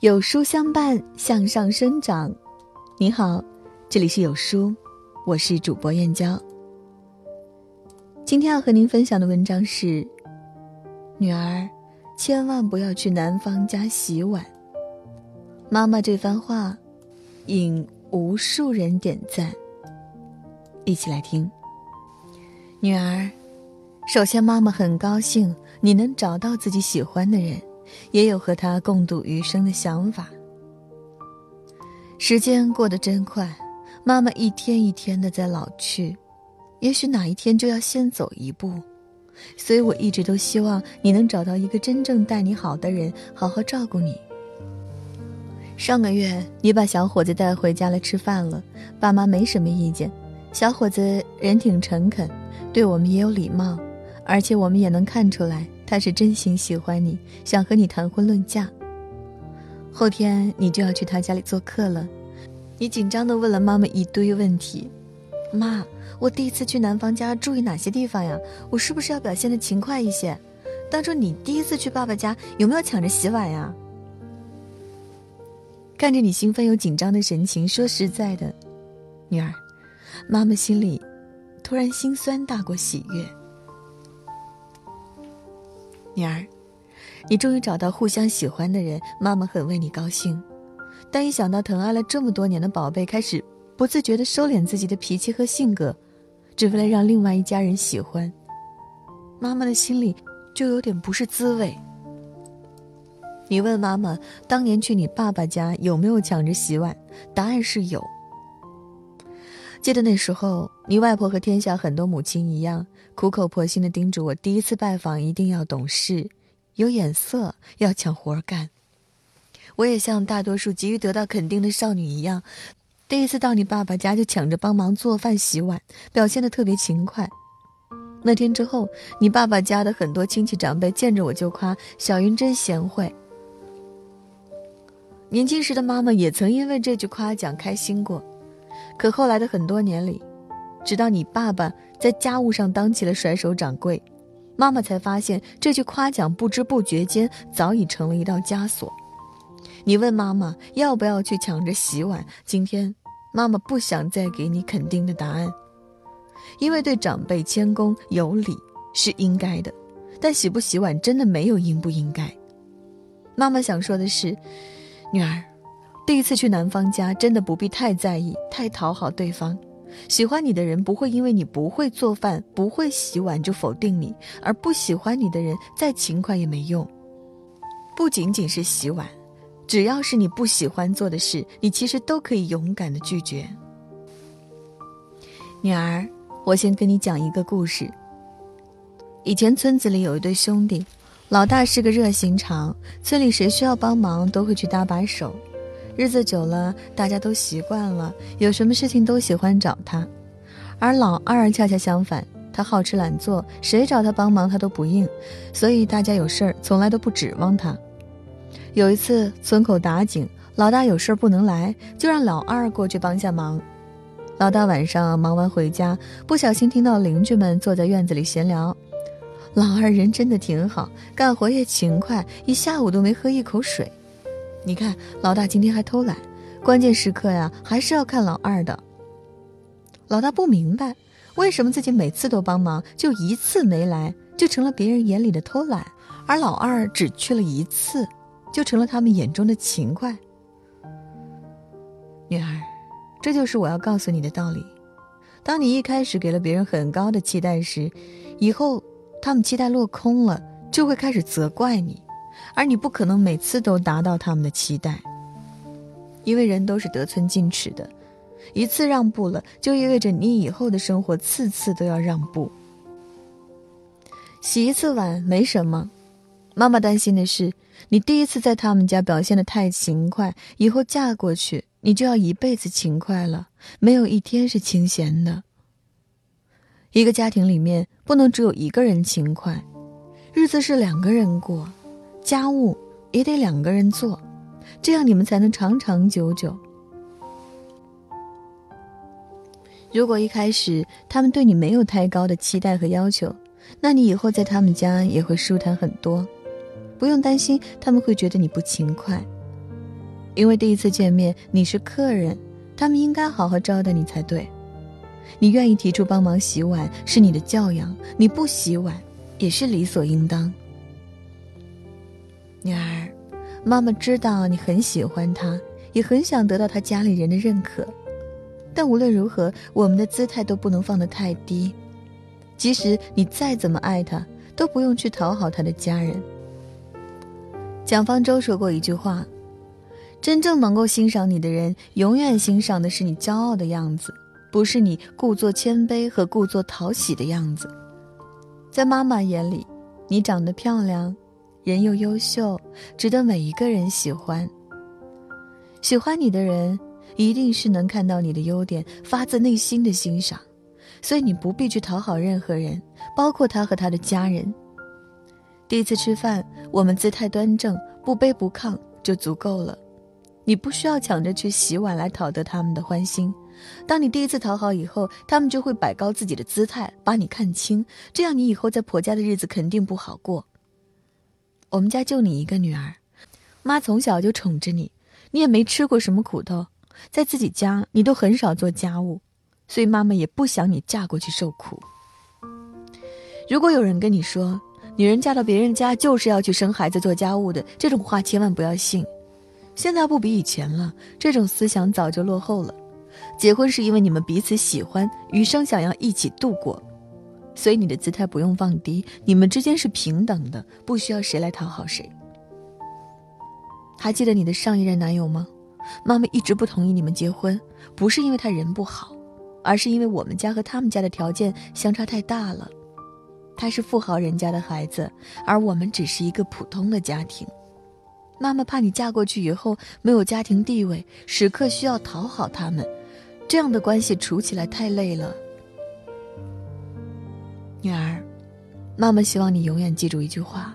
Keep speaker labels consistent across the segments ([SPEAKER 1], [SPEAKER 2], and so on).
[SPEAKER 1] 有书相伴，向上生长。你好，这里是有书，我是主播燕娇。今天要和您分享的文章是：女儿，千万不要去男方家洗碗。妈妈这番话，引无数人点赞。一起来听。女儿，首先妈妈很高兴你能找到自己喜欢的人。也有和他共度余生的想法。时间过得真快，妈妈一天一天的在老去，也许哪一天就要先走一步，所以我一直都希望你能找到一个真正待你好的人，好好照顾你。上个月你把小伙子带回家来吃饭了，爸妈没什么意见，小伙子人挺诚恳，对我们也有礼貌，而且我们也能看出来。他是真心喜欢你，想和你谈婚论嫁。后天你就要去他家里做客了，你紧张的问了妈妈一堆问题。妈，我第一次去男方家，注意哪些地方呀？我是不是要表现的勤快一些？当初你第一次去爸爸家，有没有抢着洗碗呀？看着你兴奋又紧张的神情，说实在的，女儿，妈妈心里突然心酸大过喜悦。女儿，你终于找到互相喜欢的人，妈妈很为你高兴。但一想到疼爱了这么多年的宝贝开始不自觉地收敛自己的脾气和性格，只为了让另外一家人喜欢，妈妈的心里就有点不是滋味。你问妈妈，当年去你爸爸家有没有抢着洗碗？答案是有。记得那时候，你外婆和天下很多母亲一样，苦口婆心的叮嘱我：第一次拜访一定要懂事，有眼色，要抢活干。我也像大多数急于得到肯定的少女一样，第一次到你爸爸家就抢着帮忙做饭洗碗，表现的特别勤快。那天之后，你爸爸家的很多亲戚长辈见着我就夸小云真贤惠。年轻时的妈妈也曾因为这句夸奖开心过。可后来的很多年里，直到你爸爸在家务上当起了甩手掌柜，妈妈才发现这句夸奖不知不觉间早已成了一道枷锁。你问妈妈要不要去抢着洗碗？今天，妈妈不想再给你肯定的答案，因为对长辈谦恭有礼是应该的，但洗不洗碗真的没有应不应该。妈妈想说的是，女儿。第一次去男方家，真的不必太在意、太讨好对方。喜欢你的人不会因为你不会做饭、不会洗碗就否定你，而不喜欢你的人再勤快也没用。不仅仅是洗碗，只要是你不喜欢做的事，你其实都可以勇敢的拒绝。女儿，我先跟你讲一个故事。以前村子里有一对兄弟，老大是个热心肠，村里谁需要帮忙都会去搭把手。日子久了，大家都习惯了，有什么事情都喜欢找他。而老二恰恰相反，他好吃懒做，谁找他帮忙他都不应，所以大家有事儿从来都不指望他。有一次村口打井，老大有事儿不能来，就让老二过去帮下忙。老大晚上忙完回家，不小心听到邻居们坐在院子里闲聊。老二人真的挺好，干活也勤快，一下午都没喝一口水。你看，老大今天还偷懒，关键时刻呀，还是要看老二的。老大不明白，为什么自己每次都帮忙，就一次没来，就成了别人眼里的偷懒；而老二只去了一次，就成了他们眼中的勤快。女儿，这就是我要告诉你的道理：当你一开始给了别人很高的期待时，以后他们期待落空了，就会开始责怪你。而你不可能每次都达到他们的期待，因为人都是得寸进尺的，一次让步了，就意味着你以后的生活次次都要让步。洗一次碗没什么，妈妈担心的是，你第一次在他们家表现的太勤快，以后嫁过去，你就要一辈子勤快了，没有一天是清闲的。一个家庭里面不能只有一个人勤快，日子是两个人过。家务也得两个人做，这样你们才能长长久久。如果一开始他们对你没有太高的期待和要求，那你以后在他们家也会舒坦很多，不用担心他们会觉得你不勤快。因为第一次见面你是客人，他们应该好好招待你才对。你愿意提出帮忙洗碗是你的教养，你不洗碗也是理所应当。女儿，妈妈知道你很喜欢他，也很想得到他家里人的认可，但无论如何，我们的姿态都不能放得太低。即使你再怎么爱他，都不用去讨好他的家人。蒋方舟说过一句话：“真正能够欣赏你的人，永远欣赏的是你骄傲的样子。”不是你故作谦卑和故作讨喜的样子，在妈妈眼里，你长得漂亮，人又优秀，值得每一个人喜欢。喜欢你的人，一定是能看到你的优点，发自内心的欣赏，所以你不必去讨好任何人，包括他和他的家人。第一次吃饭，我们姿态端正，不卑不亢就足够了，你不需要抢着去洗碗来讨得他们的欢心。当你第一次讨好以后，他们就会摆高自己的姿态，把你看轻，这样你以后在婆家的日子肯定不好过。我们家就你一个女儿，妈从小就宠着你，你也没吃过什么苦头，在自己家你都很少做家务，所以妈妈也不想你嫁过去受苦。如果有人跟你说，女人嫁到别人家就是要去生孩子、做家务的，这种话千万不要信。现在不比以前了，这种思想早就落后了。结婚是因为你们彼此喜欢，余生想要一起度过，所以你的姿态不用放低，你们之间是平等的，不需要谁来讨好谁。还记得你的上一任男友吗？妈妈一直不同意你们结婚，不是因为他人不好，而是因为我们家和他们家的条件相差太大了。他是富豪人家的孩子，而我们只是一个普通的家庭。妈妈怕你嫁过去以后没有家庭地位，时刻需要讨好他们。这样的关系处起来太累了，女儿，妈妈希望你永远记住一句话：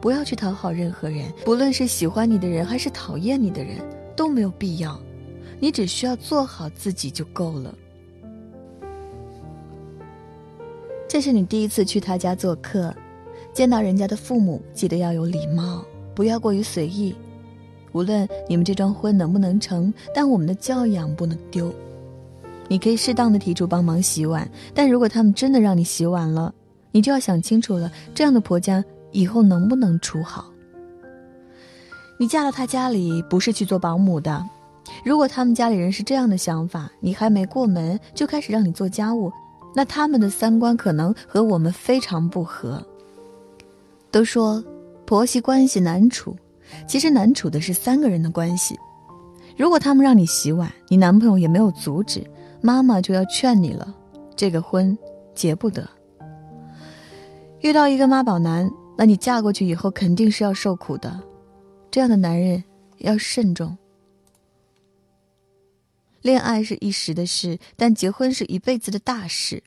[SPEAKER 1] 不要去讨好任何人，不论是喜欢你的人还是讨厌你的人，都没有必要。你只需要做好自己就够了。这是你第一次去他家做客，见到人家的父母，记得要有礼貌，不要过于随意。无论你们这桩婚能不能成，但我们的教养不能丢。你可以适当的提出帮忙洗碗，但如果他们真的让你洗碗了，你就要想清楚了，这样的婆家以后能不能处好？你嫁到他家里不是去做保姆的，如果他们家里人是这样的想法，你还没过门就开始让你做家务，那他们的三观可能和我们非常不合。都说婆媳关系难处。其实难处的是三个人的关系。如果他们让你洗碗，你男朋友也没有阻止，妈妈就要劝你了，这个婚结不得。遇到一个妈宝男，那你嫁过去以后肯定是要受苦的。这样的男人要慎重。恋爱是一时的事，但结婚是一辈子的大事。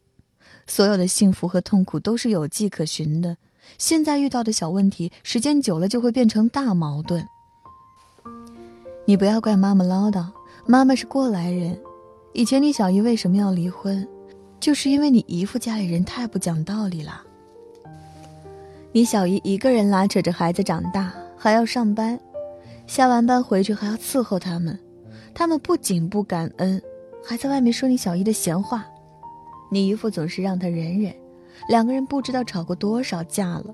[SPEAKER 1] 所有的幸福和痛苦都是有迹可循的。现在遇到的小问题，时间久了就会变成大矛盾。你不要怪妈妈唠叨，妈妈是过来人。以前你小姨为什么要离婚，就是因为你姨父家里人太不讲道理了。你小姨一个人拉扯着孩子长大，还要上班，下完班回去还要伺候他们，他们不仅不感恩，还在外面说你小姨的闲话。你姨父总是让他忍忍。两个人不知道吵过多少架了。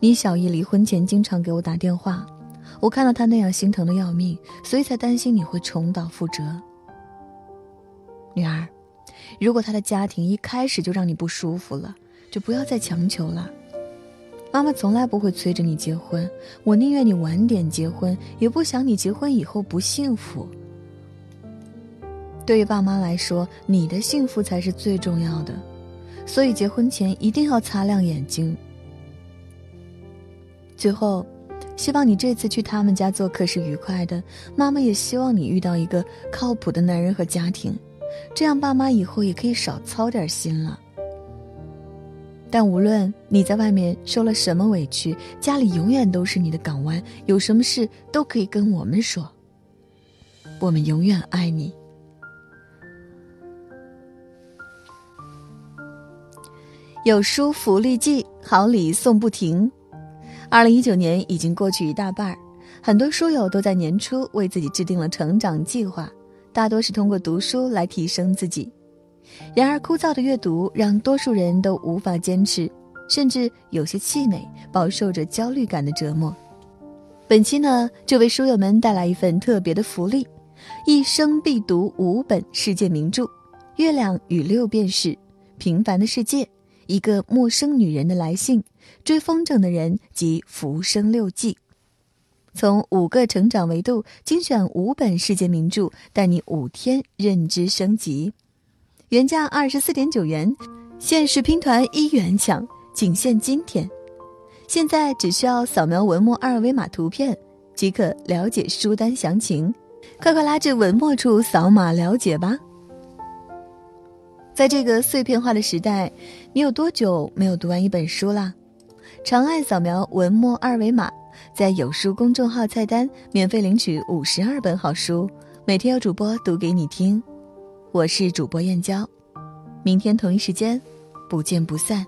[SPEAKER 1] 你小姨离婚前经常给我打电话，我看到她那样心疼的要命，所以才担心你会重蹈覆辙。女儿，如果他的家庭一开始就让你不舒服了，就不要再强求了。妈妈从来不会催着你结婚，我宁愿你晚点结婚，也不想你结婚以后不幸福。对于爸妈来说，你的幸福才是最重要的。所以结婚前一定要擦亮眼睛。最后，希望你这次去他们家做客是愉快的。妈妈也希望你遇到一个靠谱的男人和家庭，这样爸妈以后也可以少操点心了。但无论你在外面受了什么委屈，家里永远都是你的港湾，有什么事都可以跟我们说。我们永远爱你。有书福利季，好礼送不停。二零一九年已经过去一大半儿，很多书友都在年初为自己制定了成长计划，大多是通过读书来提升自己。然而，枯燥的阅读让多数人都无法坚持，甚至有些气馁，饱受着焦虑感的折磨。本期呢，就为书友们带来一份特别的福利：一生必读五本世界名著，《月亮与六便士》《平凡的世界》《一个陌生女人的来信》《追风筝的人》及《浮生六记》。从五个成长维度精选五本世界名著，带你五天认知升级。原价二十四点九元，限时拼团一元抢，仅限今天。现在只需要扫描文末二维码图片，即可了解书单详情。快快拉至文末处扫码了解吧。在这个碎片化的时代，你有多久没有读完一本书啦？长按扫描文末二维码。在有书公众号菜单免费领取五十二本好书，每天有主播读给你听。我是主播燕娇，明天同一时间，不见不散。